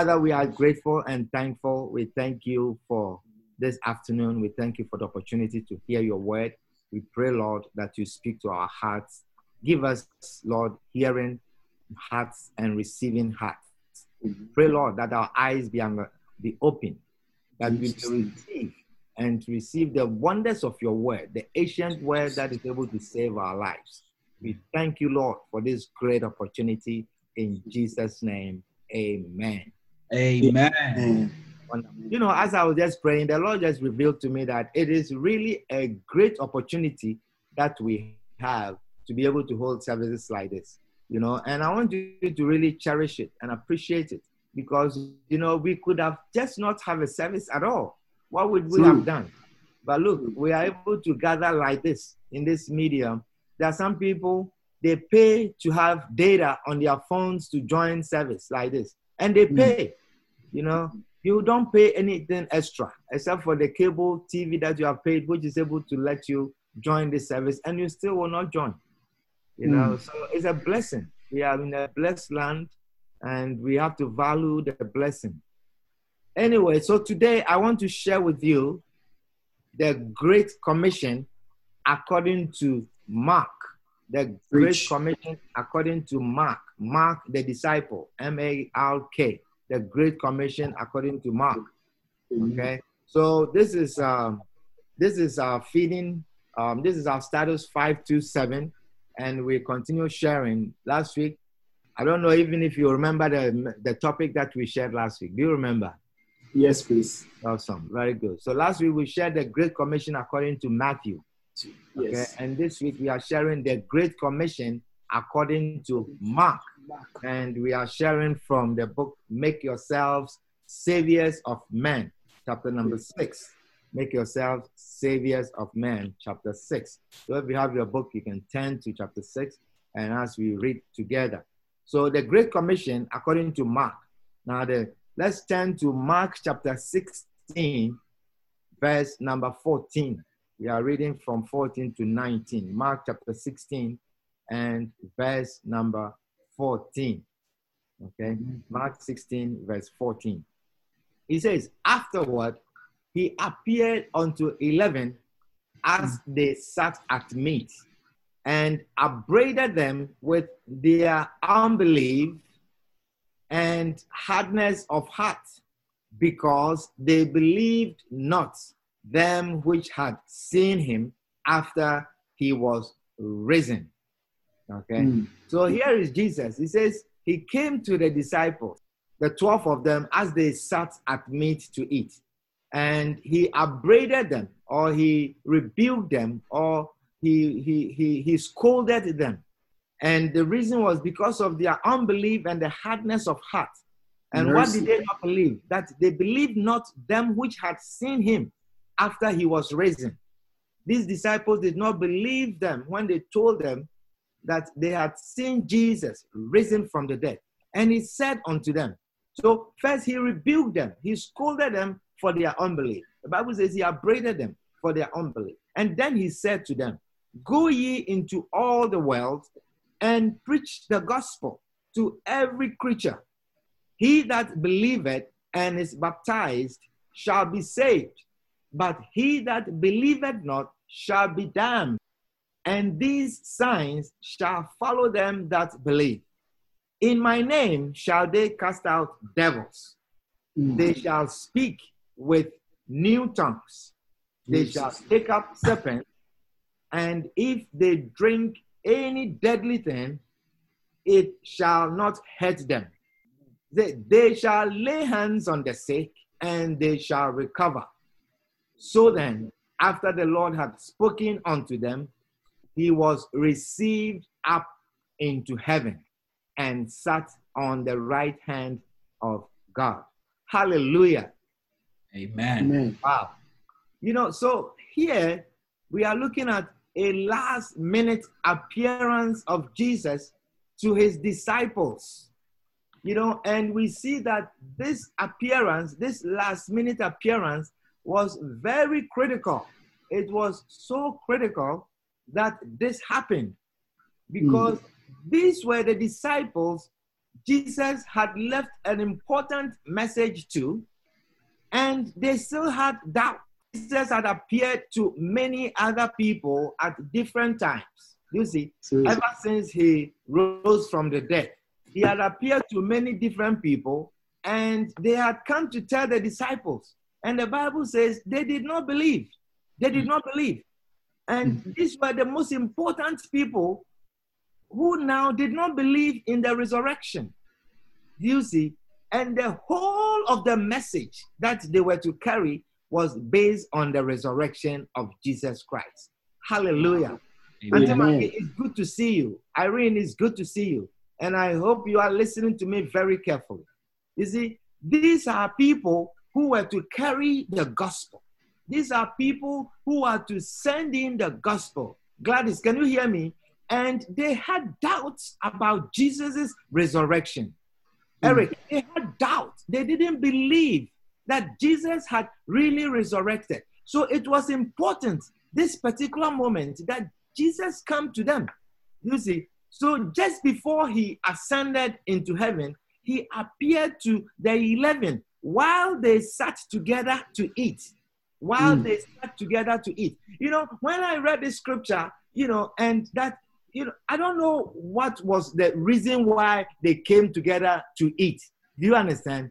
Father, we are grateful and thankful. We thank you for this afternoon. We thank you for the opportunity to hear your word. We pray, Lord, that you speak to our hearts. Give us, Lord, hearing hearts and receiving hearts. We pray, Lord, that our eyes be, be open, that we receive and receive the wonders of your word, the ancient word that is able to save our lives. We thank you, Lord, for this great opportunity. In Jesus' name, amen. Amen. You know, as I was just praying, the Lord just revealed to me that it is really a great opportunity that we have to be able to hold services like this. You know, and I want you to really cherish it and appreciate it because you know we could have just not have a service at all. What would we True. have done? But look, we are able to gather like this in this medium. There are some people they pay to have data on their phones to join service like this, and they hmm. pay. You know, you don't pay anything extra except for the cable TV that you have paid, which is able to let you join the service, and you still will not join. You hmm. know, so it's a blessing. We are in a blessed land, and we have to value the blessing. Anyway, so today I want to share with you the Great Commission according to Mark. The Great. Commission according to Mark. Mark the disciple, M A R K. The Great Commission according to Mark. Okay, so this is um, this is our feeding. Um, this is our status five two seven, and we continue sharing. Last week, I don't know even if you remember the the topic that we shared last week. Do you remember? Yes, please. Awesome, very good. So last week we shared the Great Commission according to Matthew. Okay, Yes. and this week we are sharing the Great Commission according to Mark, and we are sharing from the book Make Yourselves Saviors of Men, chapter number six. Make yourselves saviors of men, chapter six. So if you have your book, you can turn to chapter six, and as we read together. So the Great Commission according to Mark. Now the let's turn to Mark chapter 16, verse number 14. We are reading from 14 to 19. Mark chapter 16 and verse number 14. Okay, mm-hmm. Mark 16, verse 14. He says, Afterward, he appeared unto 11 as mm. they sat at meat and upbraided them with their unbelief and hardness of heart because they believed not them which had seen him after he was risen. Okay. Mm. So here is Jesus. He says he came to the disciples, the 12 of them, as they sat at meat to eat. And he upbraided them, or he rebuked them, or he, he, he, he scolded them. And the reason was because of their unbelief and the hardness of heart. And what did they not believe? That they believed not them which had seen him after he was risen. These disciples did not believe them when they told them that they had seen Jesus risen from the dead. And he said unto them, so first he rebuked them, he scolded them for their unbelief. The Bible says he upbraided them for their unbelief. And then he said to them, Go ye into all the world and preach the gospel to every creature. He that believeth and is baptized shall be saved, but he that believeth not shall be damned. And these signs shall follow them that believe. In my name shall they cast out devils. Mm. They shall speak with new tongues. They Jesus. shall take up serpents. And if they drink any deadly thing, it shall not hurt them. They, they shall lay hands on the sick and they shall recover. So then, after the Lord had spoken unto them, he was received up into heaven and sat on the right hand of God. Hallelujah. Amen. Amen. Wow. You know, so here we are looking at a last minute appearance of Jesus to his disciples. You know, and we see that this appearance, this last minute appearance, was very critical. It was so critical that this happened hmm. because these were the disciples Jesus had left an important message to, and they still had doubt. Jesus had appeared to many other people at different times. You see, So, ever since he rose from the dead, he had appeared to many different people, and they had come to tell the disciples. And the Bible says they did not believe. They did hmm. not believe. And hmm. these were the most important people who now did not believe in the resurrection. You see, and the whole of the message that they were to carry was based on the resurrection of Jesus Christ. Hallelujah. Amen. It's good to see you. Irene, it's good to see you. And I hope you are listening to me very carefully. You see, these are people who were to carry the gospel. These are people who are to send in the gospel. Gladys, can you hear me? And they had doubts about Jesus' resurrection. Mm. Eric, they had doubts. They didn't believe that Jesus had really resurrected. So it was important, this particular moment, that Jesus come to them. You see, so just before he ascended into heaven, he appeared to the 11 while they sat together to eat. While Mm. they sat together to eat. You know, when I read the scripture, you know, and that, you know, I don't know what was the reason why they came together to eat. Do you understand?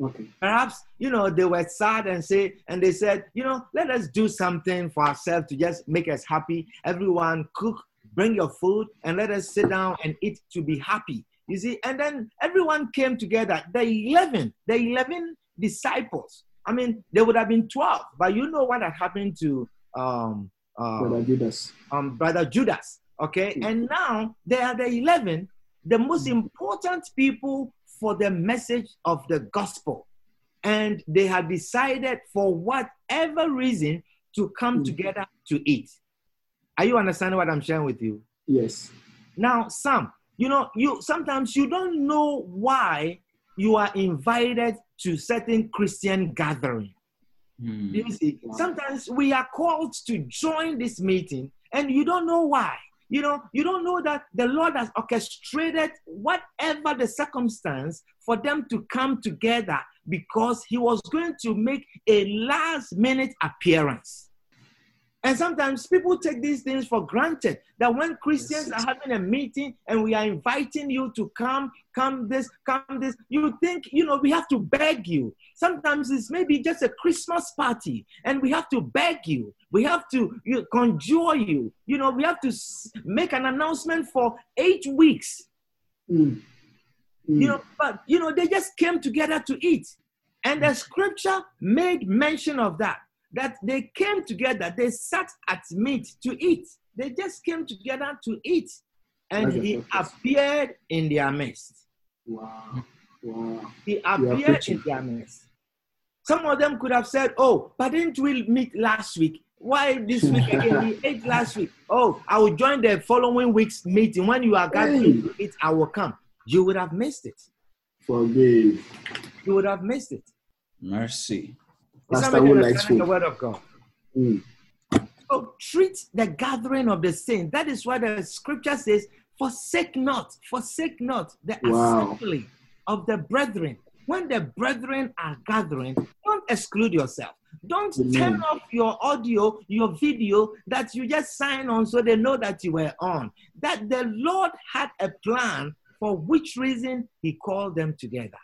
okay. perhaps you know they were sad and say and they said you know let us do something for ourselves to just make us happy everyone cook bring your food and let us sit down and eat to be happy you see and then everyone came together the 11 the 11 disciples i mean there would have been 12 but you know what had happened to um uh, Brother Judas. um, brother Judas. Okay, and now they are the 11, the most important people for the message of the gospel. And they have decided, for whatever reason, to come Mm. together to eat. Are you understanding what I'm sharing with you? Yes. Now, Sam, you know, you sometimes you don't know why you are invited to certain Christian gathering. Hmm. You see, sometimes we are called to join this meeting and you don't know why. You know, you don't know that the Lord has orchestrated whatever the circumstance for them to come together because He was going to make a last minute appearance. And sometimes people take these things for granted that when Christians are having a meeting and we are inviting you to come, come this, come this, you think, you know, we have to beg you. Sometimes it's maybe just a Christmas party and we have to beg you. We have to you, conjure you. You know, we have to make an announcement for eight weeks. Mm. Mm. You know, but, you know, they just came together to eat. And the scripture made mention of that, that they came together, they sat at meat to eat. They just came together to eat. And That's he appeared in their midst. Wow. Wow. He appeared preaching. in their midst. Some of them could have said, Oh, but didn't we meet last week? Why this week again? We ate last week. Oh, I will join the following week's meeting. When you are gathering to eat, I will come. You would have missed it. Forgive. You would have missed it. Mercy. Pastor who likes understanding the word of God? Mm. So treat the gathering of the saints. That is why the scripture says, forsake not, forsake not the Wow. assembly of the brethren. When the brethren are gathering, don't exclude yourself. Don't Amen. turn off your audio, your video that you just sign on so they know that you were on. That the Lord had a plan for which reason He called them together.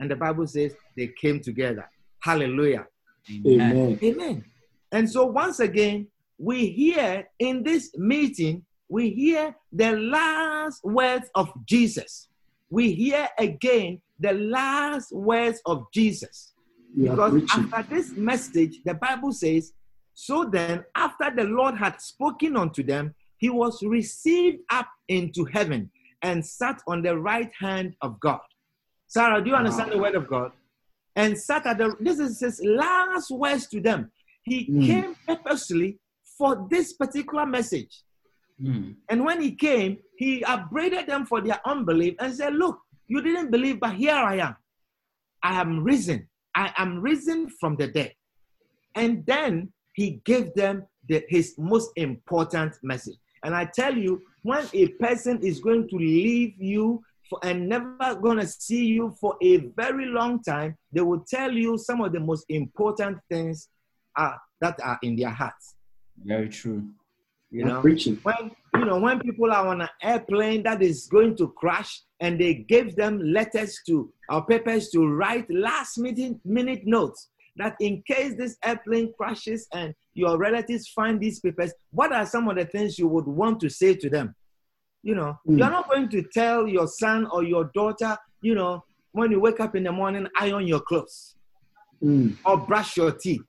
And the Bible says they came together. Hallelujah. Amen. Amen. Amen. And so once again, we hear in this meeting, we hear the last words of Jesus. We hear again the last words of Jesus. You Because after this message, the Bible says, So then, after the Lord had spoken unto them, he was received up into heaven and sat on the right hand of God. Sarah, do you understand Wow. the word of God? And sat at the. This is his last words to them. He Mm. came purposely for this particular message. Mm. And when he came, he upbraided them for their unbelief and said, Look, you didn't believe, but here I am. I am risen. I am risen from the dead. And then he gave them the, his most important message. And I tell you, when a person is going to leave you for, and never going to see you for a very long time, they will tell you some of the most important things are, that are in their hearts. Very true. You know, Preaching. when you know when people are on an airplane that is going to crash and they gave them letters to or papers to write last minute minute notes that in case this airplane crashes and your relatives find these papers what are some of the things you would want to say to them you know Mm. you're not going to tell your son or your daughter you know when you wake up in the morning iron your clothes Mm. or brush your teeth.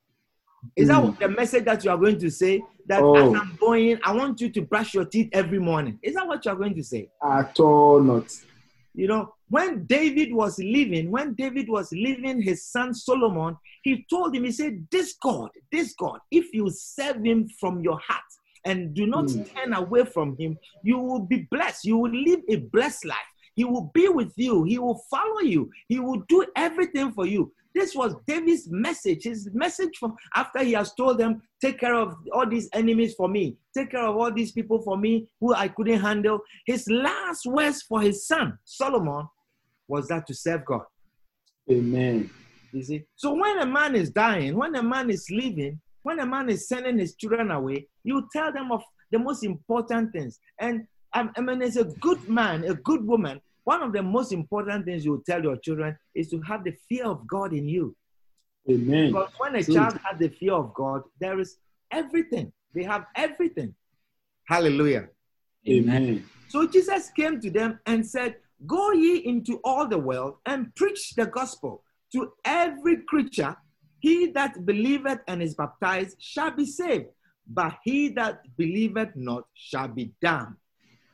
Is that Mm. what the message that you are going to say? That Oh. as I'm going, I want you to brush your teeth every morning. Is that what you are going to say? At all not. You know, when David was living, when David was leaving his son Solomon, he told him, he said, This God, this God, if you serve him from your heart and do not Mm. turn away from him, you will be blessed. You will live a blessed life. He will be with you. He will follow you. He will do everything for you. This was David's message. His message from after he has told them, Take care of all these enemies for me, take care of all these people for me who I couldn't handle. His last words for his son, Solomon, was that to serve God. Amen. You see? So when a man is dying, when a man is leaving, when a man is sending his children away, you tell them of the most important things. And um, I mean, as a good man, a good woman, one of the most important things you tell your children is to have the fear of God in you. Amen. Because when a True. child has the fear of God, there is everything. They have everything. Hallelujah. Amen. So Jesus came to them and said, Go ye into all the world and preach the gospel to every creature. He that believeth and is baptized shall be saved, but he that believeth not shall be damned.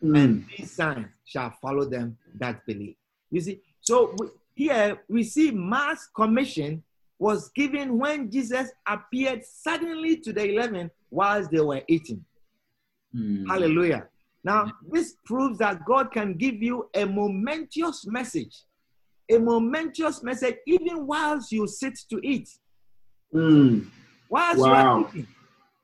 Mm. And these signs shall follow them that believe. You see, so we- here we see mass commission was given when Jesus appeared suddenly to the 11 whilst they were eating. Mm. Hallelujah. Now, this proves that God can give you a momentous message, a momentous message, even whilst you sit to eat, Mm. whilst Wow. you are eating,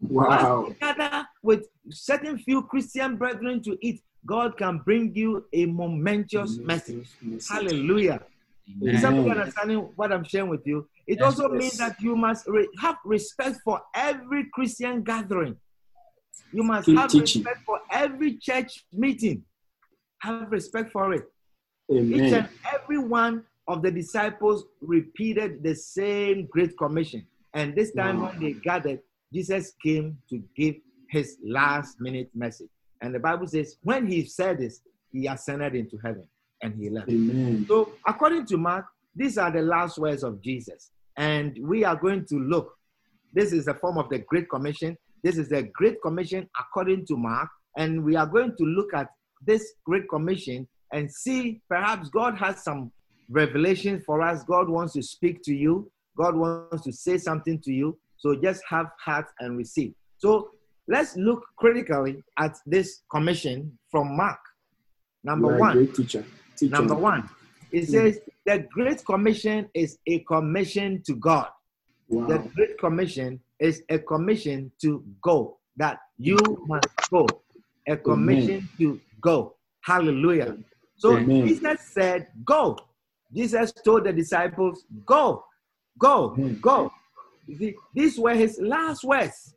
Wow. you gather with certain few Christian brethren to eat. God can bring you a momentous message. Hallelujah. Amen. Is everyone understanding what I'm sharing with you? It Yes, also yes. means that you must re- have respect for every Christian gathering. You must Keep have teaching. respect for every church meeting. Have respect for it. Each and every one of the disciples repeated the same great commission. And this time Wow. when they gathered, Jesus came to give his last minute message. And the Bible says, when he said this, he ascended into heaven and he left. Amen. So, according to Mark, these are the last words of Jesus. And we are going to look. This is a form of the Great Commission. This is the Great Commission according to Mark. And we are going to look at this Great Commission and see perhaps God has some revelation for us. God wants to speak to you, God wants to say something to you. So, just have heart and receive. So, let's look critically at this commission from Mark. Number You are a one. teacher. Teacher. Number one, it hmm. says the Great Commission is a commission to God. Wow. The Great Commission is a commission to go, that you must go. A commission to go. Hallelujah. So Amen. Jesus said, Go. Jesus told the disciples, Go, go, Amen. go. See, these were his last words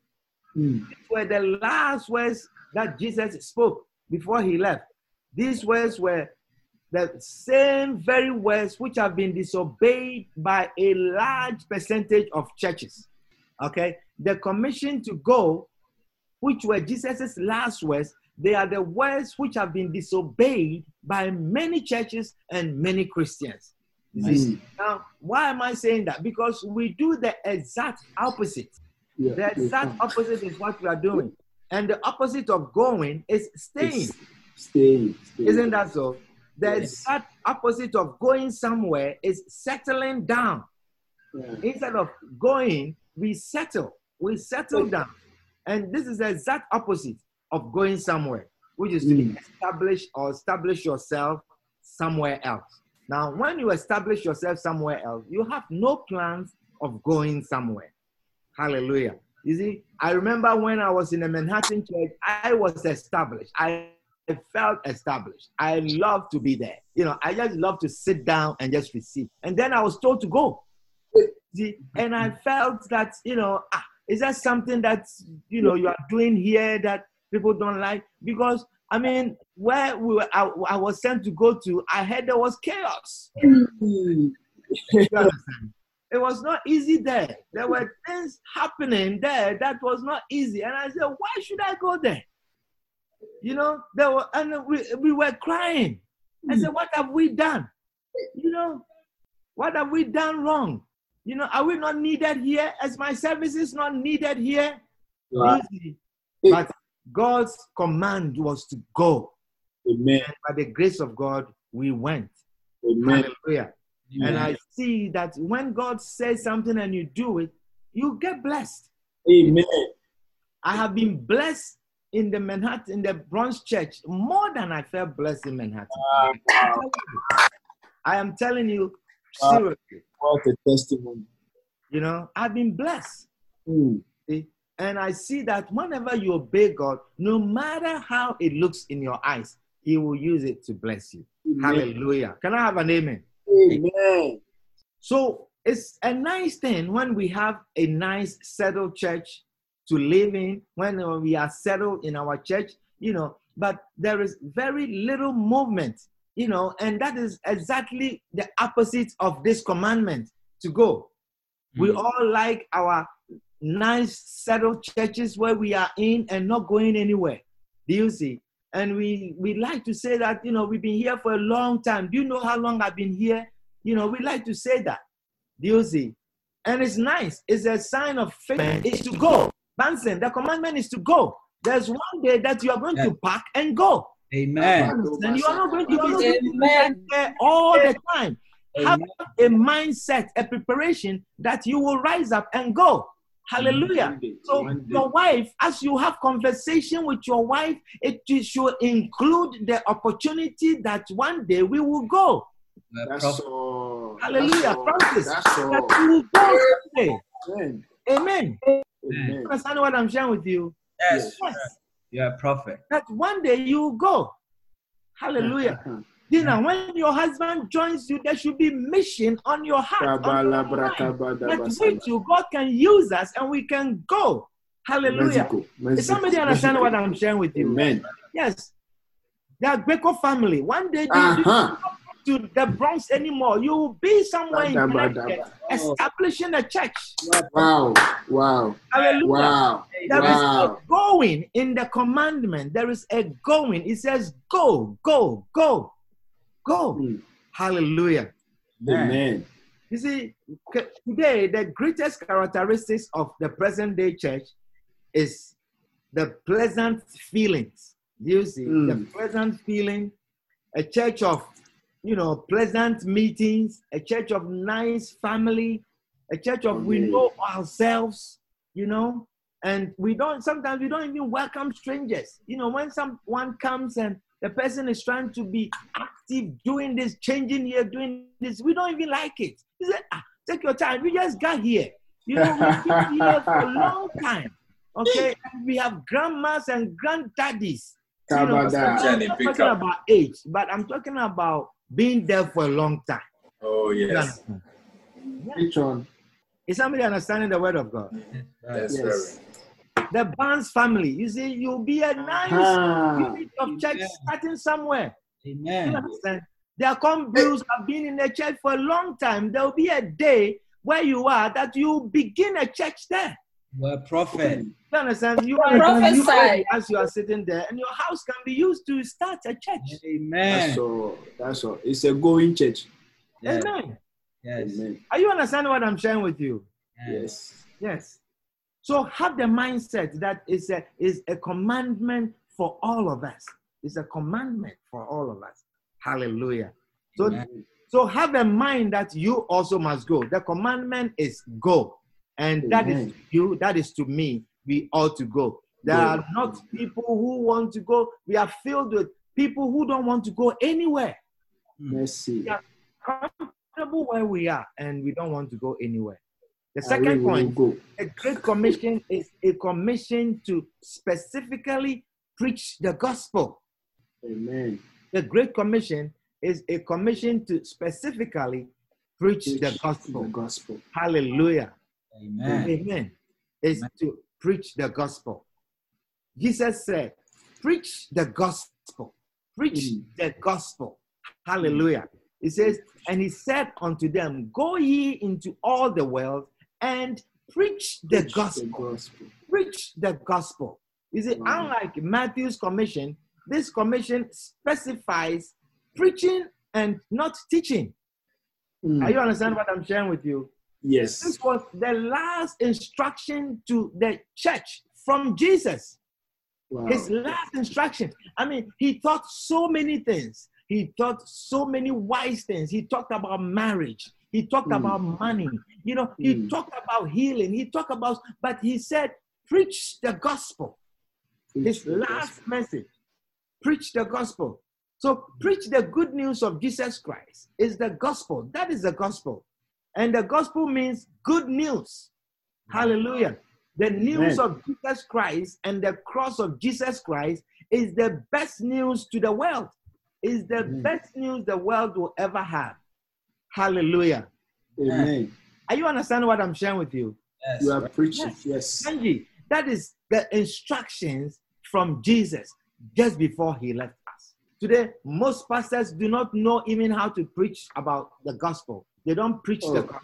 Mm. were the last words that Jesus spoke before he left. These words were the same very words which have been disobeyed by a large percentage of churches. Okay? The commission to go, which were Jesus' last words, they are the words which have been disobeyed by many churches and many Christians. You see? Mm. Now, why am I saying that? Because we do the exact opposite. Yeah. The exact opposite is what we are doing. And the opposite of going is staying. Staying. staying. Isn't that so? The Yes. exact opposite of going somewhere is settling down. Yeah. Instead of going, we settle. We settle down. And this is the exact opposite of going somewhere, which is to Mm. establish or establish yourself somewhere else. Now, when you establish yourself somewhere else, you have no plans of going somewhere. Hallelujah. You see, I remember when I was in a Manhattan church, I was established. I felt established. I love to be there. You know, I just love to sit down and just receive. And then I was told to go. See, and I felt that, you know, ah, is that something that, you know, you are doing here that people don't like? Because, I mean, where we were, I, I was sent to go to, I heard there was chaos. Mm. Understand? It was not easy there. There were things happening there that was not easy. And I said, why should I go there? You know, there were, and we, we were crying. I said, what have we done? You know, what have we done wrong? You know, are we not needed here? As my service is not needed here? Wow. But God's command was to go. Amen. And by the grace of God, we went. Amen. Hallelujah. And I see that when God says something and you do it, you get blessed. Amen. I have been blessed in the Manhattan, in the Bronx church, more than I felt blessed in Manhattan. I am telling you, Wow. seriously, What a testimony. you know, I've been blessed. Mm. And I see that whenever you obey God, no matter how it looks in your eyes, He will use it to bless you. Amen. Hallelujah. Can I have an amen? Amen. So it's a nice thing when we have a nice settled church to live in, when we are settled in our church, you know, but there is very little movement, you know, and that is exactly the opposite of this commandment to go. We Mm. all like our nice settled churches where we are in and not going anywhere. Do you see? And we we like to say that you know we've been here for a long time. Do you know how long I've been here? You know, we like to say that. Do you see? And it's nice. It's a sign of faith. It's to go. Banson, the commandment is to go. There's one day that you are going to pack and go. Amen. And you are not going to, you are not going to be Amen. there all the time. Have a mindset, a preparation that you will rise up and go. Hallelujah. One day, So one your wife, as you have conversation with your wife, it should include the opportunity that one day we will go. That's prophet. all. Hallelujah. That's all. Francis, That's that all. we will go someday. Amen. Amen. Amen. Understand what I'm sharing with you? Yes, Yes. you're a prophet. That one day you will go. Hallelujah. Dinah, when your husband joins you, there should be mission on your heart. on your mind. That with you, God can use us and we can go. Hallelujah. Mexico. Mexico. Is somebody understand what I'm sharing with you? Amen. Yes. The Greco family. One day you Uh-huh. you to the Bronx anymore. You will be somewhere in Connecticut, establishing a church. Wow. Wow. Hallelujah. Wow. There is Wow. a going in the commandment. There is a going. It says, go, go, go, go. Mm. Hallelujah. Amen. You see, today, the greatest characteristics of the present day church is the pleasant feelings. You see, the Mm. pleasant feeling, a church of, you know, pleasant meetings, a church of nice family, a church of we know ourselves, you know, and we don't, sometimes we don't even welcome strangers. You know, when someone comes and the person is trying to be active, doing this, changing here, doing this, we don't even like it. He said, ah, take your time. We just got here. You know, we've been here for a long time. Okay, we have grandmas and granddaddies. You know, Kabada. I'm not talking about age, but I'm talking about being there for a long time. Oh, You yes. understand? Which one? Is somebody understanding the word of God? Yes, Yes. Reverend. The Barnes family. You see, you'll be a nice Ah. unit of church Amen. starting somewhere. Amen. You Amen. understand? Their convicts have been in the church for a long time. There will be a day where you are that you begin a church there. You're a prophet. You understand? You Prophesy. are as you are sitting there, and your house can be used to start a church. Amen. That's Amen. all. That's all. It's a going church. Yes. Amen. Yes. Amen. Are you understanding what I'm sharing with you? Yes. Yes. So have the mindset that is a is a commandment for all of us. It's a commandment for all of us. Hallelujah. So Amen. So have a mind that you also must go. The commandment is go. And that is Amen. to you, that is to me. We ought to go. There are not people who want to go. We are filled with people who don't want to go anywhere. Mercy. Yeah. Comfortable where we are, and we don't want to go anywhere. The second point, Go. a great commission is a commission to specifically preach the gospel. Amen. The Great Commission is a commission to specifically preach the gospel. The gospel. Hallelujah. Amen. Amen. Is Amen. to preach the gospel. Jesus said, Preach the gospel. Preach Mm. the gospel. Hallelujah. He says, And he said unto them, Go ye into all the world and preach the Preach gospel The gospel. preach the gospel. You see, Wow. unlike Matthew's commission, this commission specifies preaching and not teaching. Mm. Are you understand what I'm sharing with you? Yes. This was the last instruction to the church from Jesus. Wow. His last instruction. I mean, he taught so many things. He taught so many wise things. He talked about marriage. He talked Mm. about money. You know, he Mm. talked about healing. He talked about, but he said, preach the gospel. Preach his the last gospel. message preach the gospel so preach the good news of jesus christ is the gospel that is the gospel and the gospel means good news hallelujah the news Amen. of jesus christ and the cross of jesus christ is the best news to the world is the Amen. best news the world will ever have hallelujah Amen. are you understanding what i'm sharing with you Yes. You are preaching. Yes. Angie, that is the instructions from Jesus just before he left us. Today, most pastors do not know even how to preach about the gospel. They don't preach the Oh. gospel.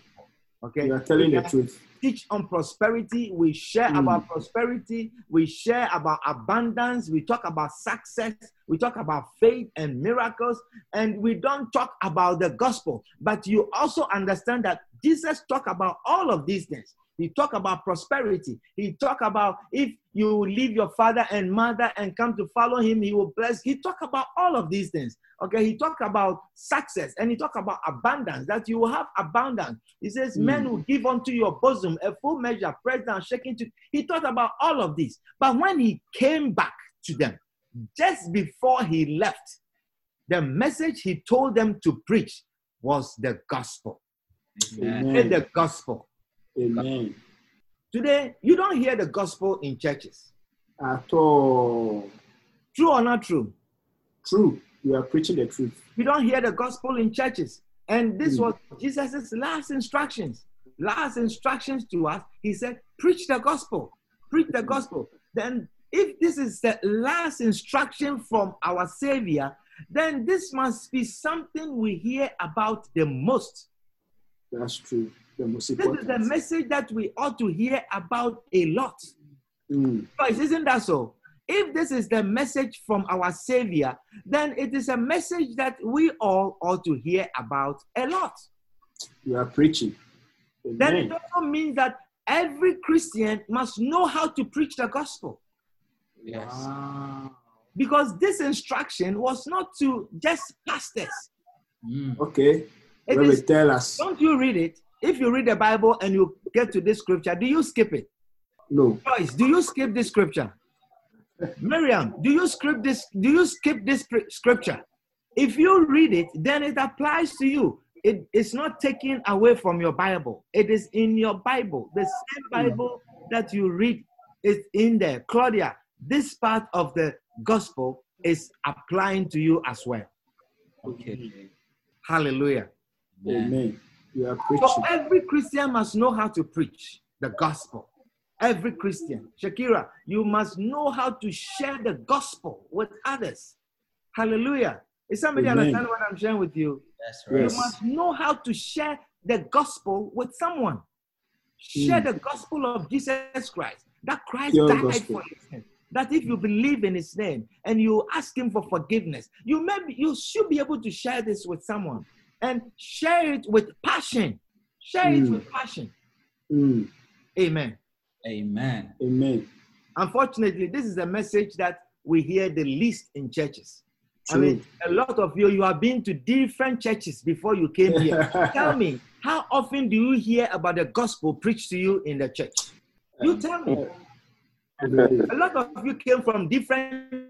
Okay? You are telling the truth. teach on prosperity. We share Mm. about prosperity. We share about abundance. We talk about success. We talk about faith and miracles. And we don't talk about the gospel. But you also understand that Jesus talked about all of these things. He talked about prosperity. He talked about if you leave your father and mother and come to follow him, he will bless. He talked about all of these things. Okay, he talked about success and he talked about abundance, that you will have abundance. He says, Mm. Men will give unto your bosom a full measure, pressed down, shaking to. He talked about all of this. But when he came back to them, just before he left, the message he told them to preach was the gospel. Amen. Amen. the gospel. Amen. Today, you don't hear the gospel in churches. At all. True or not true? True. You are preaching the truth. You don't hear the gospel in churches. And this Mm. was Jesus' last instructions. Last instructions to us. He said, Preach the gospel. Preach the gospel. Then, if this is the last instruction from our Savior, then this must be something we hear about the most. That's true. The This is the message that we ought to hear about a lot. Mm. Guys, isn't that so? If this is the message from our Savior, then it is a message that we all ought to hear about a lot. You are preaching. Then it also means that every Christian must know how to preach the gospel. Yes. Wow. Because this instruction was not to just pastors. Mm. Okay. It Let me tell us. don't you read it? If you read the Bible and you get to this scripture, do you skip it? No. Joyce, do you skip this scripture? Miriam, do you skip this? Do you skip this scripture? If you read it, then it applies to you. It is not taken away from your Bible. It is in your Bible. The same Bible that you read is in there. Claudia, this part of the gospel is applying to you as well. Okay. Hallelujah. Amen. Amen. You are So every Christian must know how to preach the gospel. Every Christian. Shakira, you must know how to share the gospel with others. Hallelujah. Is somebody Amen. understand what I'm sharing with you? That's right. Yes. You must know how to share the gospel with someone. Share Mm. the gospel of Jesus Christ. That Christ Pure died gospel. for your sin. That if you believe in his name and you ask him for forgiveness, you may be, you should be able to share this with someone and share it with passion. Share it Mm. with passion. Mm. Amen. Amen. Amen. Unfortunately, this is a message that we hear the least in churches. I mean, a lot of you, you have been to different churches before you came here. tell me, how often do you hear about the gospel preached to you in the church? You tell me. A lot of you came from different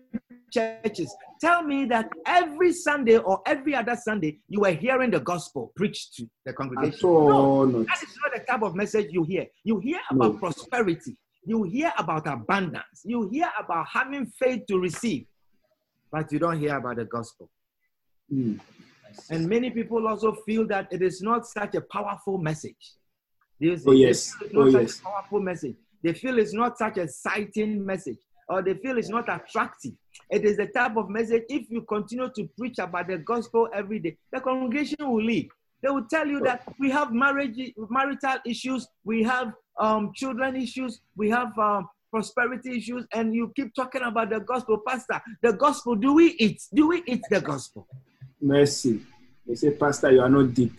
churches. Tell me that every Sunday or every other Sunday you were hearing the gospel preached to the congregation. No, not. that is not the type of message you hear. You hear about No. prosperity. You hear about abundance. You hear about having faith to receive, but you don't hear about the gospel. Mm. And many people also feel that it is not such a powerful message. They Oh, yes. Oh, such yes. a powerful message. They feel it's not such a exciting message, or they feel it's not attractive. It is the type of message, if you continue to preach about the gospel every day, the congregation will leave. They will tell you that we have marriage, marital issues, we have um, children issues, we have um, prosperity issues, and you keep talking about the gospel, Pastor. The gospel, do we eat? Do we eat the gospel? Mercy. They say, Pastor, you are not deep.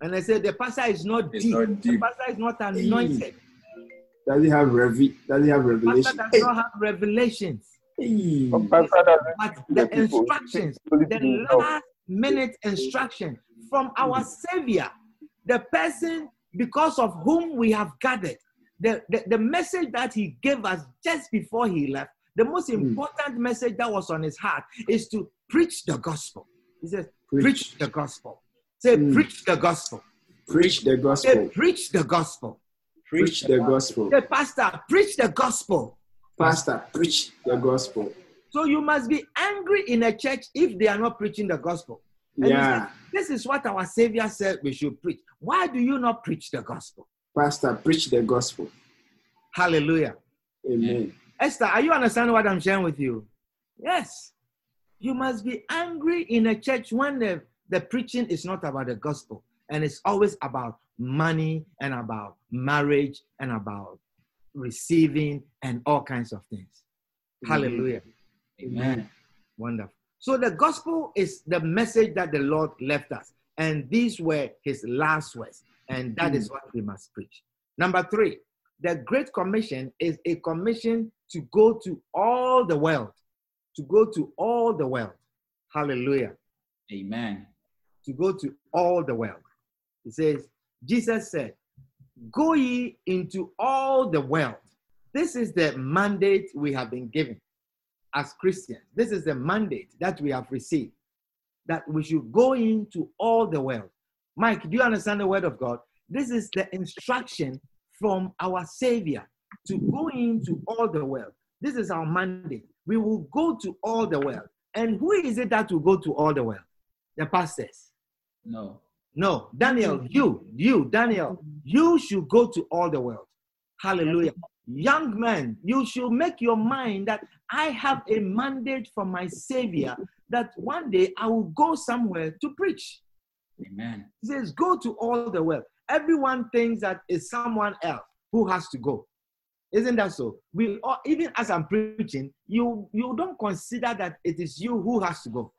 And I said, the pastor is not deep. not The pastor is not anointed. Does he have revi- Does he have Pastor revelation? does not have revelations. Hey. But the instructions, the last minute instruction from our Savior, the person because of whom we have gathered, the, the, the message that he gave us just before he left, the most Hmm. important message that was on his heart is to preach the gospel. He says, preach, the gospel. Say, Hmm. preach the gospel. Preach the gospel. Say, gospel. preach the gospel. Preach the gospel. Say, pastor, preach the gospel. Pastor, preach the gospel. So you must be angry in a church if they are not preaching the gospel. And Yeah. say, this is what our Savior said we should preach. Why do you not preach the gospel? Pastor, preach the gospel. Hallelujah. Amen. Esther, are you understanding what I'm sharing with you? Yes. You must be angry in a church when the, the preaching is not about the gospel and it's always about money and about marriage and about receiving and all kinds of things. Hallelujah. Amen. Wonderful. So the gospel is the message that the Lord left us. And these were his last words. And that is mm. what we must preach. Number three, the Great Commission is a commission to go to all the world. To go to all the world. Hallelujah. Amen. To go to all the world. He says, Jesus said, Go ye into all the world. This is the mandate we have been given as Christians. This is the mandate that we have received that we should go into all the world. Mike, do you understand the word of God? This is the instruction from our Savior to go into all the world. This is our mandate. We will go to all the world. And who is it that will go to all the world? The pastors. No. No, Daniel, mm-hmm. you, you, Daniel, you should go to all the world. Hallelujah. Young man, you should make your mind that I have a mandate from my Savior that one day I will go somewhere to preach. Amen. He says, Go to all the world. Everyone thinks that it's someone else who has to go. Isn't that so? We all, even as I'm preaching, you you don't consider that it is you who has to go.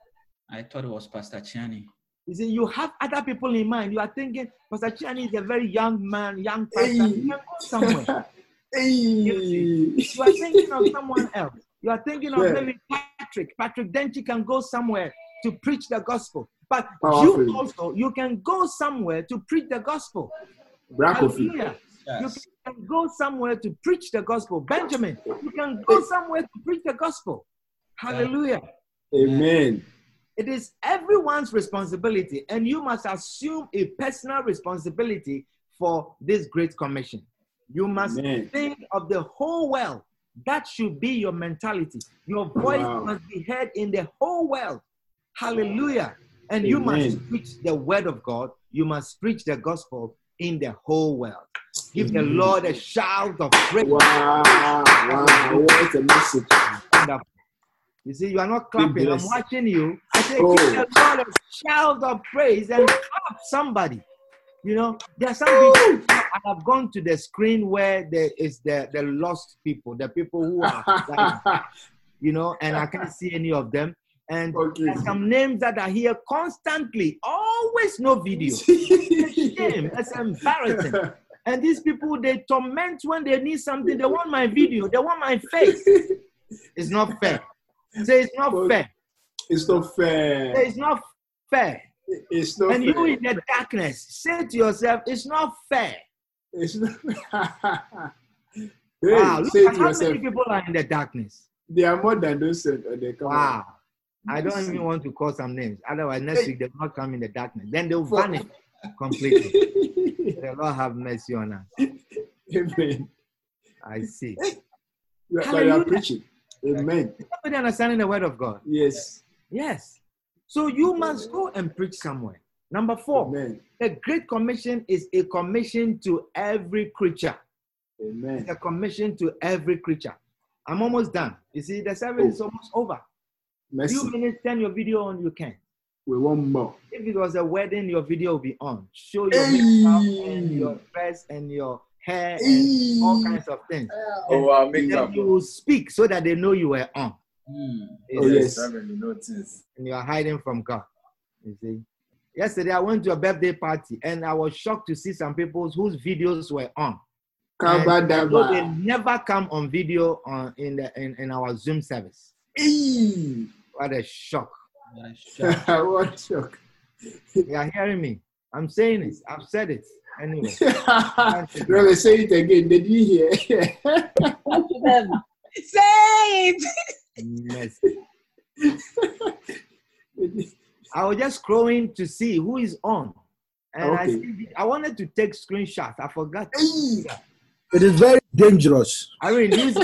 I thought it was Pastor Chiani. You see, you have other people in mind. You are thinking, Pastor Chiani is a very young man, young pastor. Hey. He can go somewhere. hey. You are thinking of someone else. You are thinking of Yeah. maybe Patrick. Patrick Denchi can go somewhere to preach the gospel. But Powerful. you also, you can go somewhere to preach the gospel. Brakofi. Hallelujah. You can go somewhere to preach the gospel. Benjamin, you can go somewhere to preach the gospel. Hallelujah. Amen. It is everyone's responsibility, and you must assume a personal responsibility for this great commission. You must Amen. think of the whole world. That should be your mentality. Your voice Wow. must be heard in the whole world. Hallelujah. And you must preach the word of God. You must preach the gospel in the whole world. Give the Lord a shout of praise. Wow. Wow. What a message. Wonderful. You see, you are not clapping. I'm watching you. I say, Oh. give the Lord a shout of praise and clap somebody. You know, there are some people I have gone to the screen where there is the, the lost people, the people who are, like, you know, and I can't see any of them. And Okay. there are some names that are here constantly, always no video. It's a shame. It's embarrassing. And these people, they torment when they need something. They want my video. They want my face. It's not fair. Say it's not fair. It's not fair. It's not fair. It's not And you in the darkness, say to yourself, it's not fair. It's not. hey, wow, look say at to how yourself, many people are in the darkness. they are more than those come Wow. I don't even want to call some names. Otherwise, next Hey. week they will not come in the darkness. Then they'll vanish completely. the Lord have mercy on us. Amen. I see. You are, you are preaching. Amen. Somebody understanding the word of God. Yes. Yes. So you must go and preach somewhere. Number four, Amen. the Great Commission is a commission to every creature. Amen. It's a commission to every creature. I'm almost done. You see, the service is oh. almost over. Mercy. Few minutes, turn your video on, you can. We want more. If it was a wedding, your video will be on. Show your Hey. makeup and your dress and your hair and all kinds of things. Oh, wow, make Then you will speak so that they know you were on. Mm. Oh, It's- yes. Seven. And you are hiding from God. You see. Yesterday I went to a birthday party and I was shocked to see some people whose videos were on. And although they never come on video on in the in, in our Zoom service. Hey. What a shock. What a shock. what shock. You are hearing me. I'm saying it. I've said it. Anyway. Brother, say it again. Did you hear? Say it. Mercy. I was just scrolling to see who is on. And I, see, I wanted to take screenshots. I forgot. It is very dangerous. I mean, this,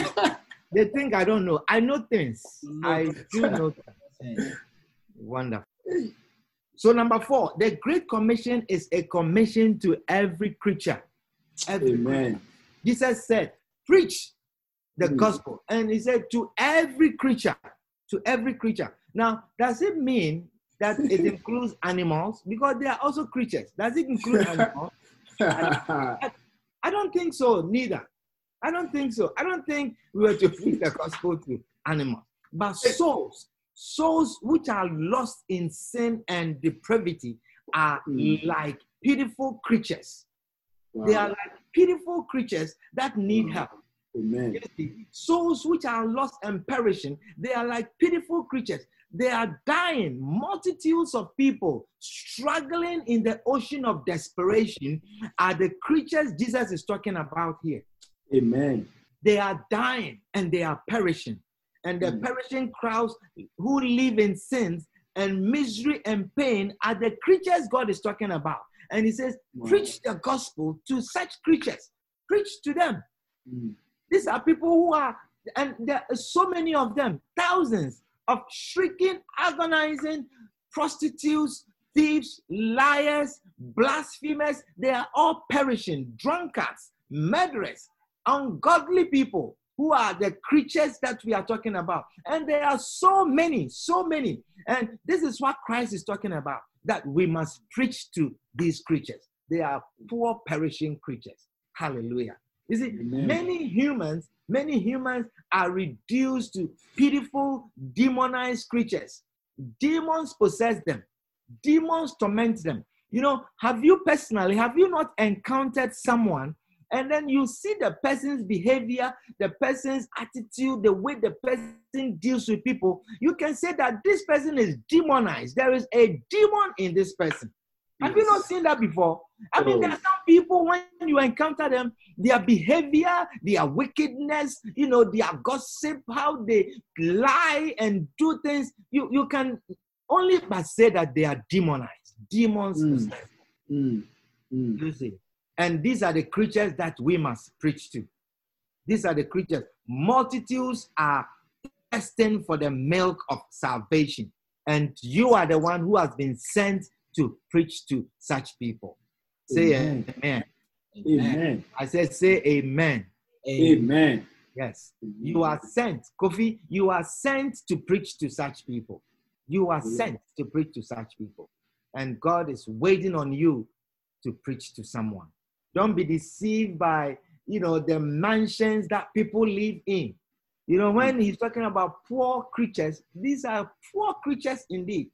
they think I don't know. I know things. I do know things. Wonderful. So, number four, the Great Commission is a commission to every creature. Every Amen. Jesus said, Preach the Mm. gospel. And he said, To every creature. To every creature. Now, does it mean that it includes animals? Because they are also creatures. Does it include animals? I don't think so, neither. I don't think so. I don't think we were to preach the gospel to animals, but souls, souls which are lost in sin and depravity, are Mm. like pitiful creatures. They are like pitiful creatures that need Wow. help. Amen. Souls which are lost and perishing, they are like pitiful creatures. They are dying. Multitudes of people struggling in the ocean of desperation are the creatures Jesus is talking about here. Amen. They are dying and they are perishing. And the Mm. perishing crowds who live in sins and misery and pain are the creatures God is talking about. And he says, Wow. Preach the gospel to such creatures, preach to them. Mm. These are people who are, and there are so many of them, thousands of shrieking, agonizing prostitutes, thieves, liars, blasphemers. They are all perishing, drunkards, murderers, ungodly people who are the creatures that we are talking about. And there are so many, so many. And this is what Christ is talking about that we must preach to these creatures. They are poor, perishing creatures. Hallelujah. You see, Amen. many humans, many humans are reduced to pitiful, demonized creatures. Demons possess them, demons torment them. You know, have you personally, have you not encountered someone and then you see the person's behavior, the person's attitude, the way the person deals with people? You can say that this person is demonized. There is a demon in this person. Have you not seen that before? I mean, Oh. there are some people when you encounter them, their behavior, their wickedness, you know, their gossip, how they lie and do things, you, you can only but say that they are demonized. Demons Mm. Mm. Mm. you see. And these are the creatures that we must preach to. These are the creatures. Multitudes are thirsting for the milk of salvation. And you are the one who has been sent to preach to such people. Say Amen. amen. Amen. Amen. I said, say amen. Amen. Yes. You are sent, Kofi, you are sent to preach to such people. You are sent to preach to such people. And God is waiting on you to preach to someone. Don't be deceived by, you know, the mansions that people live in. You know, when he's talking about poor creatures, these are poor creatures indeed.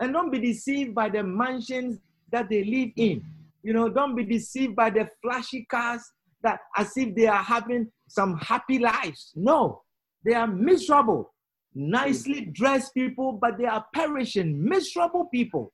And don't be deceived by the mansions that they live in. You know, don't be deceived by the flashy cars that as if they are having some happy lives. No, they are miserable. nicely dressed people, but they are perishing, miserable people.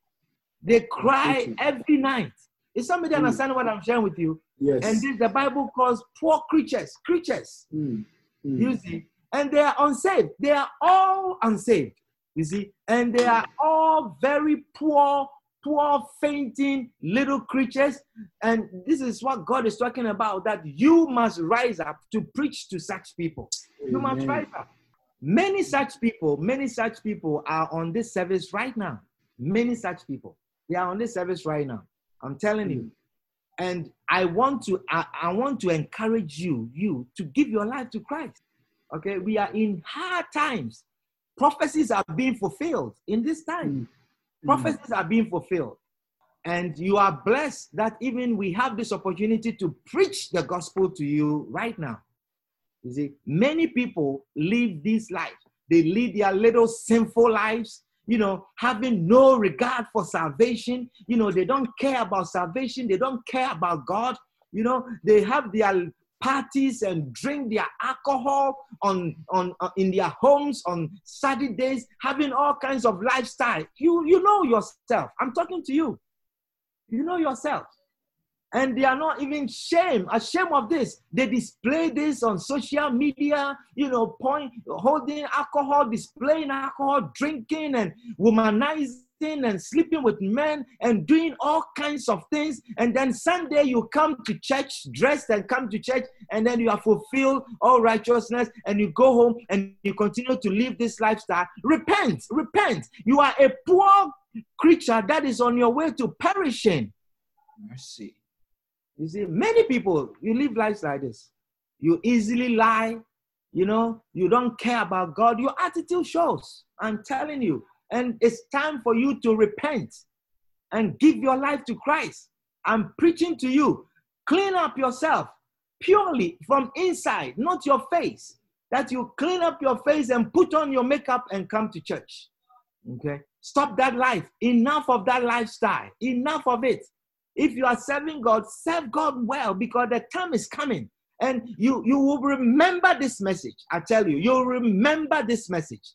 They cry every night. Is somebody Mm. understand what I'm sharing with you? Yes. And this the Bible calls poor creatures, creatures. Mm, mm. You see, and they are unsaved. They are all unsaved. You see, and they are all very poor, poor, fainting little creatures. And this is what God is talking about that you must rise up to preach to such people. You must rise up. Many such people, many such people are on this service right now. Many such people. They are on this service right now. I'm telling you. And I want to I, I want to encourage you, you to give your life to Christ. Okay, we are in hard times. Prophecies are being fulfilled in this time. Mm. Prophecies are being fulfilled. And you are blessed that even we have this opportunity to preach the gospel to you right now. You see, many people live this life. They lead their little sinful lives, you know, having no regard for salvation. You know, they don't care about salvation. They don't care about God. You know, they have their parties and drink their alcohol on, on, on in their homes on Saturdays, having all kinds of lifestyle. You you know yourself. I'm talking to you. You know yourself and they are not even shame. Ashamed of this. They display this on social media you know point holding alcohol displaying alcohol drinking and womanizing and sleeping with men and doing all kinds of things. And then sunday you come to church dressed and come to church and then you have fulfilled all righteousness and you go home and you continue to live this lifestyle. Repent repent. You are a poor creature that is on your way to perishing. Mercy. You see, many people, you live lives like this. You easily lie, you know, you don't care about God. Your attitude shows. I'm telling you. And it's time for you to repent and give your life to Christ. I'm preaching to you. Clean up yourself purely from inside, not your face. That you clean up your face and put on your makeup and come to church. Okay? Stop that life. Enough of that lifestyle. Enough of it. If you are serving God, serve God well because the time is coming. And you, you will remember this message. I tell you, you'll remember this message.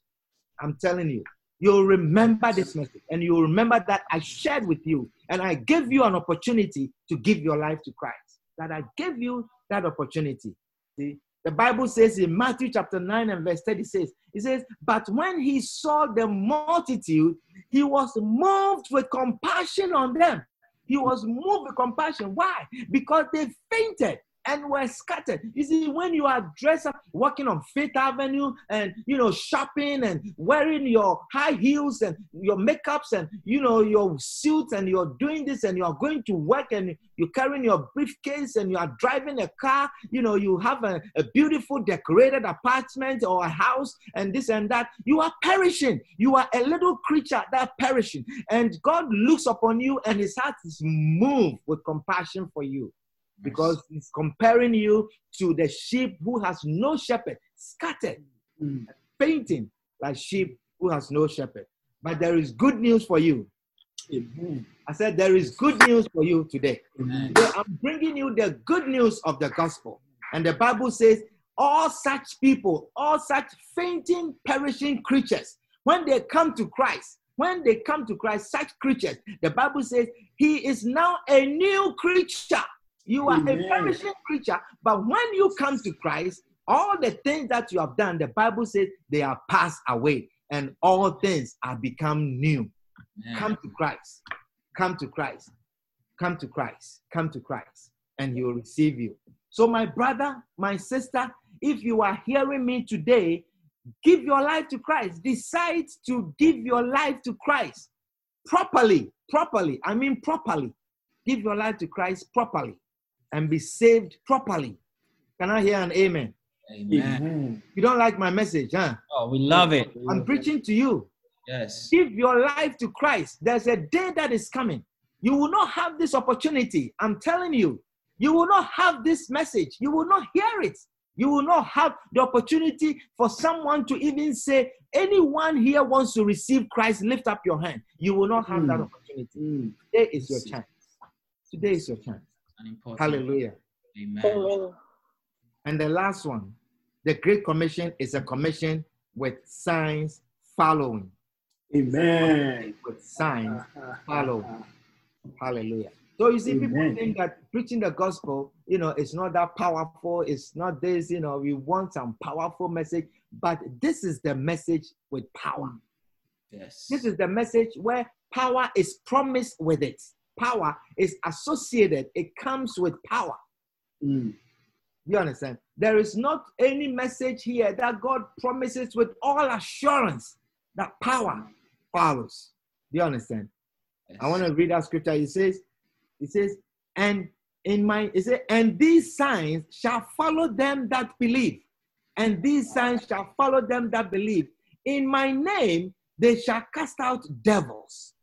I'm telling you, you'll remember this message. And you'll remember that I shared with you and I gave you an opportunity to give your life to Christ. That I gave you that opportunity. See, the Bible says in Matthew chapter 9 and verse 30 says, it says, But when he saw the multitude, he was moved with compassion on them. He was moved with compassion. Why? Because they fainted and were scattered. You see, when you are dressed up, walking on Fifth Avenue and, you know, shopping and wearing your high heels and your makeups and, you know, your suits and you're doing this and you're going to work and you're carrying your briefcase and you are driving a car, you know, you have a, a beautiful decorated apartment or a house and this and that, you are perishing. You are a little creature that perishing. And God looks upon you and his heart is moved with compassion for you because he's comparing you to the sheep who has no shepherd, scattered, Mm. fainting like sheep who has no shepherd. But there is good news for you. Amen. I said, There is good news for you today. Amen. Today, I'm bringing you the good news of the gospel. And the Bible says, All such people, all such fainting, perishing creatures, when they come to Christ, when they come to Christ, such creatures, the Bible says, He is now a new creature. You are Amen. a perishing creature, but when you come to Christ, all the things that you have done, the Bible says they are passed away, and all things are become new. Amen. Come to Christ. Come to Christ. Come to Christ. Come to Christ, and He will receive you. So, my brother, my sister, if you are hearing me today, give your life to Christ. Decide to give your life to Christ properly. Properly. I mean, properly. Give your life to Christ properly and be saved properly. Can I hear an amen? Amen. Amen. You don't like my message, huh? Oh, we love it. I'm preaching to you. Yes. give your life to Christ, there's a day that is coming. You will not have this opportunity. I'm telling you, you will not have this message. You will not hear it. You will not have the opportunity for someone to even say, anyone here wants to receive Christ, lift up your hand. You will not have that Mm. opportunity. Mm. Today is your chance. Today is your chance. An important. Hallelujah. Amen. And the last one, the Great Commission is a commission with signs following. Amen. With signs following. Hallelujah. So you see, people Amen. think that preaching the gospel, you know, it's not that powerful. It's not this, you know, we want some powerful message, but this is the message with power. Yes. This is the message where power is promised with it. Power is associated, it comes with power. Mm. You understand? There is not any message here that God promises with all assurance that power follows. Do you understand? Yes. I want to read that scripture. It says, it says, and in my it says, and these signs shall follow them that believe, and these signs shall follow them that believe. In my name they shall cast out devils,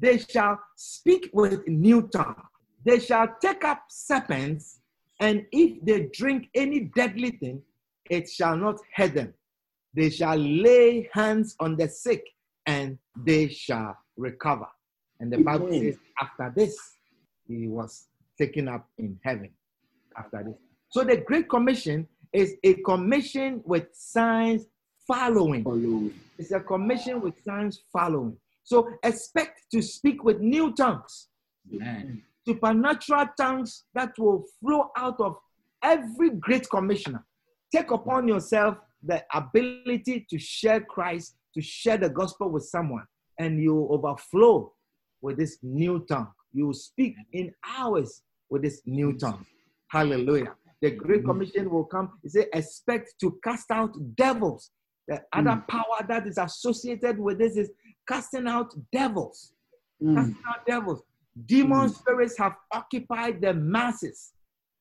they shall speak with new tongue, they shall take up serpents, and if they drink any deadly thing, it shall not hurt them. They shall lay hands on the sick, and they shall recover. And the Bible says, after this, he was taken up in heaven. After this. So the Great Commission is a commission with signs following. Follow. It's a commission with signs following. So expect to speak with new tongues, Amen. supernatural tongues that will flow out of every great commissioner. Take upon yourself the ability to share Christ, to share the gospel with someone, and you overflow with this new tongue. You will speak in hours with this new tongue. Hallelujah. The Great Commission will come. It says, expect to cast out devils. The other mm. power that is associated with this is casting out devils. Mm. Casting out devils. Demon Mm. spirits have occupied the masses.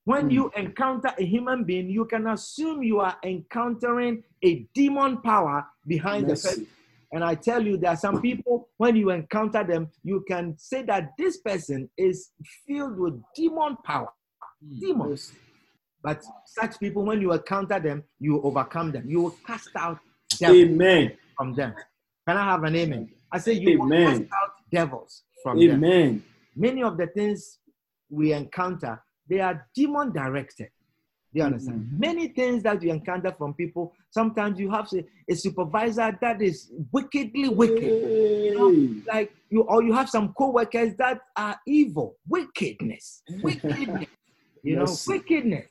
When Mm. you encounter a human being, you can assume you are encountering a demon power behind the Mercy. person. And I tell you, there are some people, when you encounter them, you can say that this person is filled with demon power. Mm. Demons. But such people, when you encounter them, you overcome them. You will cast out devils Amen. from them. Can I have an amen? I say you will Amen. cast out devils from them. Amen. Many of the things we encounter, they are demon directed. Do you understand? Mm-hmm. Many things that you encounter from people, sometimes you have a, a supervisor that is wickedly wicked. Hey. Like you, or you have some co-workers that are evil, wickedness, wickedness, you know, wickedness.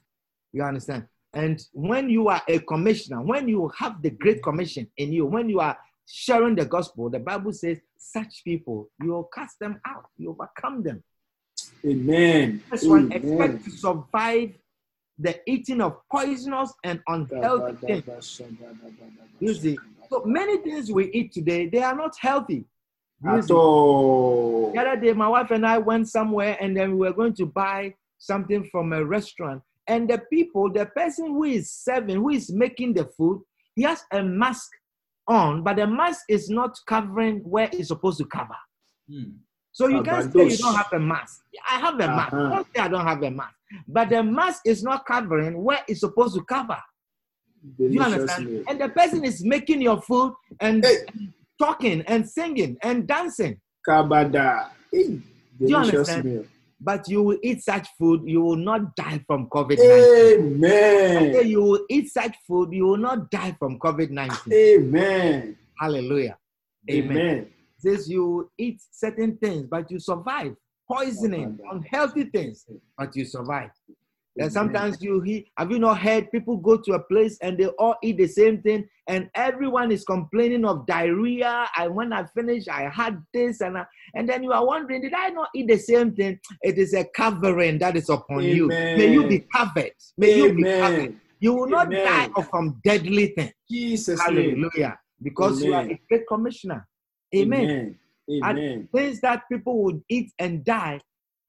You understand? And when you are a commissioner, when you have the great commission in you, when you are sharing the gospel, the Bible says, such people, you will cast them out, you overcome them. Amen. This Amen. expect to survive the eating of poisonous and unhealthy things. You see, so many things we eat today, they are not healthy. At all. the other day, my wife and I went somewhere and then we were going to buy something from a restaurant. And the people, the person who is serving, who is making the food, he has a mask on, but the mask is not covering where it's supposed to cover. Mm. So you can't say you don't have a mask. I have a mask. Uh-huh. Don't say I don't have a mask. But the mask is not covering where it's supposed to cover. Do you understand? meal. And the person is making your food and Hey. talking and singing and dancing. Kabada. Hey. you Delicious understand? meal. But you will eat such food, you will not die from COVID 19. Amen. You will eat such food, you will not die from COVID 19. Amen. Hallelujah. Amen. Amen. says you eat certain things, but you survive. Poisoning, unhealthy things, but you survive. And sometimes you hear, have you not heard people go to a place and they all eat the same thing, and everyone is complaining of diarrhea. And when I finish, I had this, and I, and then you are wondering, did I not eat the same thing? It is a covering that is upon you. May you be covered. May you be covered. You will not Amen. die of from deadly things. Jesus'. Hallelujah. Because you are a great commissioner. Amen. Amen. Amen. things that people would eat and die.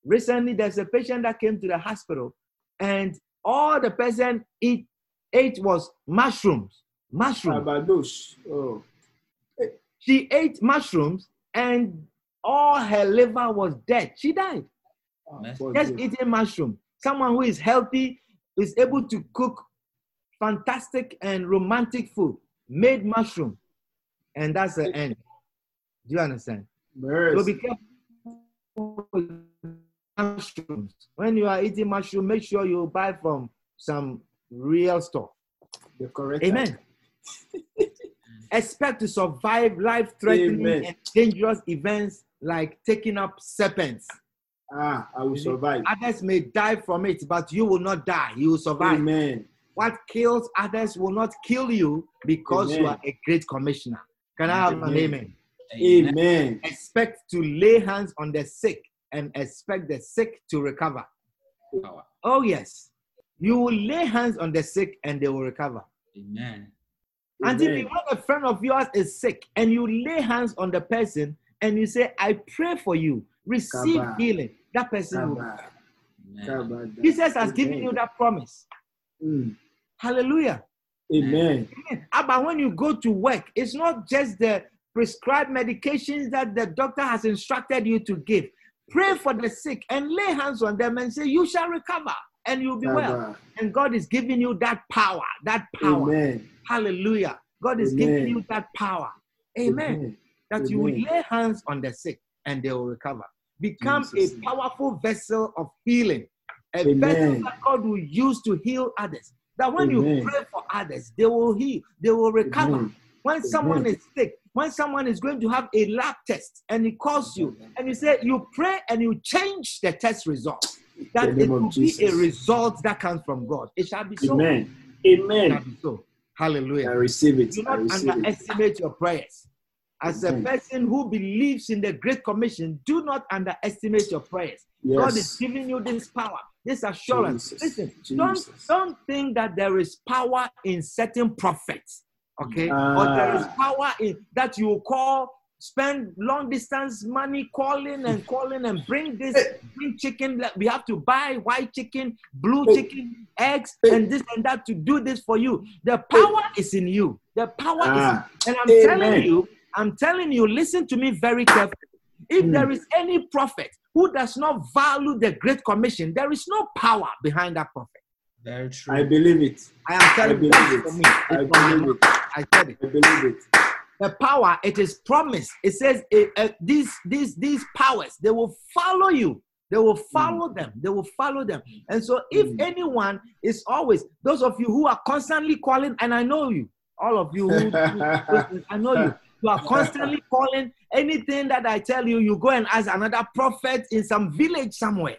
Recently, there's a patient that came to the hospital, and all the person eat ate was mushrooms. Mushrooms. Kabados. Oh. Eh, she ate mushrooms, and all her liver was dead. She died Mercy. God just do. eating mushroom. Someone who is healthy is able to cook fantastic and romantic food, made mushroom, and that's the end. Do you understand? So be careful with mushrooms. When you are eating mushroom, make sure you buy from some real store. The correct Amen. expect to survive life threatening Amen. and dangerous events like taking up serpents. Ah, I will survive. Others may die from it, but you will not die. You will survive. Amen. What kills others will not kill you because you are a great commissioner. Can I have an Amen. amen? Amen. Expect to lay hands on the sick and expect the sick to recover. Power. Oh, yes. You will lay hands on the sick and they will recover. Amen. And if Amen. you know a friend of yours is sick and you lay hands on the person and you say, I pray for you, receive Kaba. healing, that person will. Kaba, Amen. kaba, Jesus has given you that promise. Mm. Hallelujah. Amen. Amen. Ah, But when you go to work, it's not just the prescribed medications that the doctor has instructed you to give. Pray for the sick and lay hands on them and say, You shall recover and you'll be well. And God is giving you that power, that power. Amen. Hallelujah. God is giving you that power. Amen. That you will lay hands on the sick and they will recover. Become Jesus' a powerful vessel of healing, a Amen. vessel that God will use to heal others. That when you pray for others, they will heal, they will recover. Amen. When someone is sick, when someone is going to have a lab test and he calls you and you say, you pray and you change the test result, that it will be a result that comes from God. It shall be so. Amen. Amen. so. I receive it. Do not receive it. underestimate your prayers. As a person who believes in the Great Commission, do not underestimate your prayers. God is giving you this power, this assurance. Jesus. Listen, don't, don't think that there is power in certain prophets, okay? but there is Ah. power in that you call, spend long distance money calling and calling and bring this, bring chicken. We have to buy white chicken, blue chicken, eggs, and this and that to do this for you. The power is in you. The power Ah. is, and I'm Amen. telling you, I'm telling you, listen to me very carefully. If Mm. there is any prophet who does not value the Great Commission, there is no power behind that prophet. Very true. I believe it. I am I telling you, believe that's it. for me. I It's from believe it. I said it. I believe it. The power, it is promised. It says eh, eh, these, these, these powers, they will follow you. They will follow them. They will follow them. And so, if Mm. anyone is always those of you who are constantly calling, and I know you, all of you who, who I know you, you are constantly calling anything that I tell you. You go and ask another prophet in some village somewhere,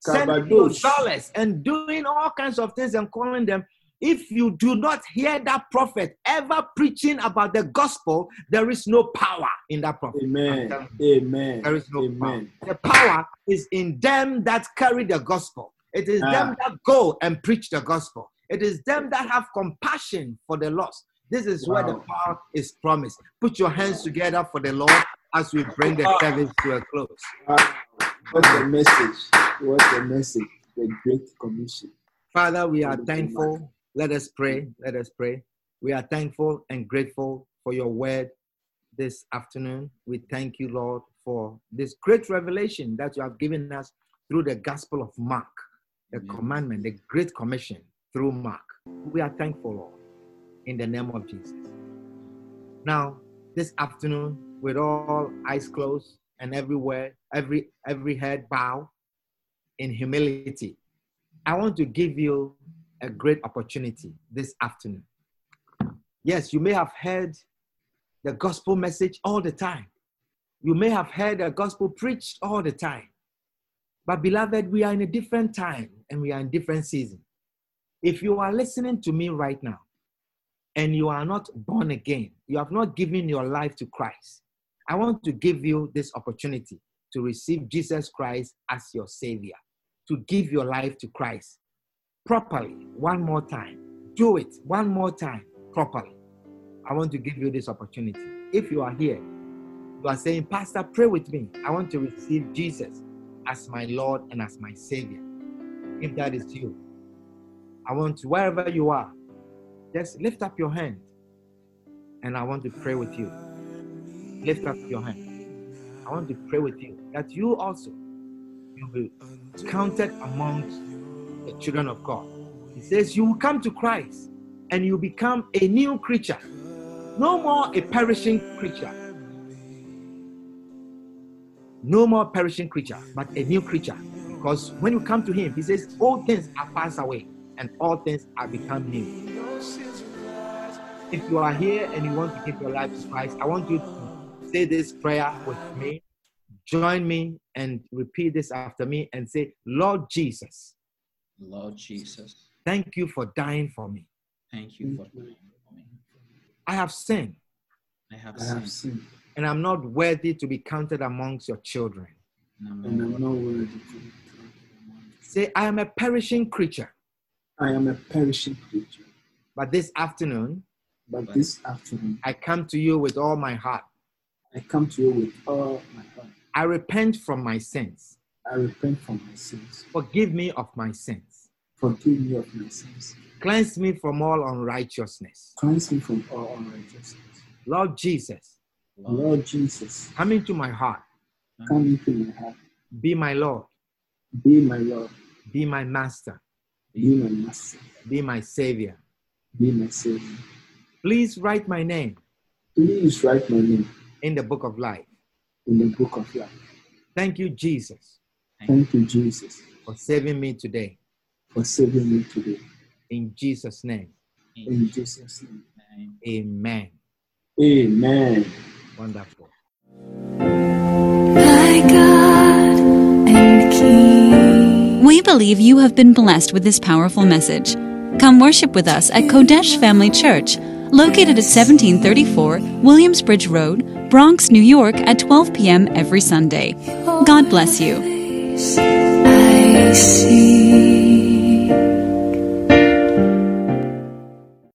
sending you dollars and doing all kinds of things and calling them. If you do not hear that prophet ever preaching about the gospel, there is no power in that prophet. Amen. Amen. There is no Amen. power. The power is in them that carry the gospel. It is Ah. them that go and preach the gospel. It is them that have compassion for the lost. This is where the power is promised. Put your hands together for the Lord as we bring the service to a close. Wow. What a message. What a message. The Great Commission. Father, we are thankful. Let us pray. Let us pray. We are thankful and grateful for your word this afternoon. We thank you, Lord, for this great revelation that you have given us through the Gospel of Mark, the Amen. commandment, the Great Commission through Mark. We are thankful, Lord, in the name of Jesus. Now, this afternoon, with all eyes closed and everywhere, every every head bow in humility, I want to give you a great opportunity this afternoon. Yes, you may have heard the gospel message all the time. You may have heard the gospel preached all the time. But, beloved, we are in a different time and we are in different season. If you are listening to me right now and you are not born again, you have not given your life to Christ, I want to give you this opportunity to receive Jesus Christ as your Savior, to give your life to Christ properly one more time. Do it one more time properly. I want to give you this opportunity. If you are here, you are saying, Pastor, pray with me. I want to receive Jesus as my Lord and as my Savior. If that is you, I want to, wherever you are, just lift up your hand and I want to pray with you. Lift up your hand. I want to pray with you that you also will be counted among the children of God. He says, You will come to Christ and you become a new creature, no more a perishing creature. No more perishing creature, but a new creature. Because when you come to Him, He says, All things are passed away and all things are become new. If you are here and you want to give your life to Christ, I want you to say this prayer with me. Join me and repeat this after me and say, Lord Jesus, Lord Jesus, thank you for dying for me. thank you for dying for me. I have sinned I have I have sinned sinned, and I'm not worthy to be counted amongst your children. and I'm not not worthy to be counted. Say, I am a perishing creature, I am a perishing creature, but this afternoon but this afternoon I come to you with all my heart. I come to you with all my heart. I repent from my sins. I repent from my sins. Forgive me of my sins. Forgive me of my sins. Cleanse me from all unrighteousness. Cleanse me from all unrighteousness. Lord Jesus, Lord, Jesus, come into my heart. come into my heart. Be my Lord. Be my Lord. Be my master. Be my master. Be my savior. Be my Savior. Please write my name Please write my name in the book of life. in the book of life. Thank you, Jesus, Thank you, Jesus, for saving me today. for saving me today. In Jesus' name, In Jesus' name. name. amen. Amen. Wonderful. My God and King. We believe you have been blessed with this powerful message. Come worship with us at Kodesh Family Church, located at 1734 Williamsbridge Road, Bronx, New York at 12 p.m. every Sunday. God bless you.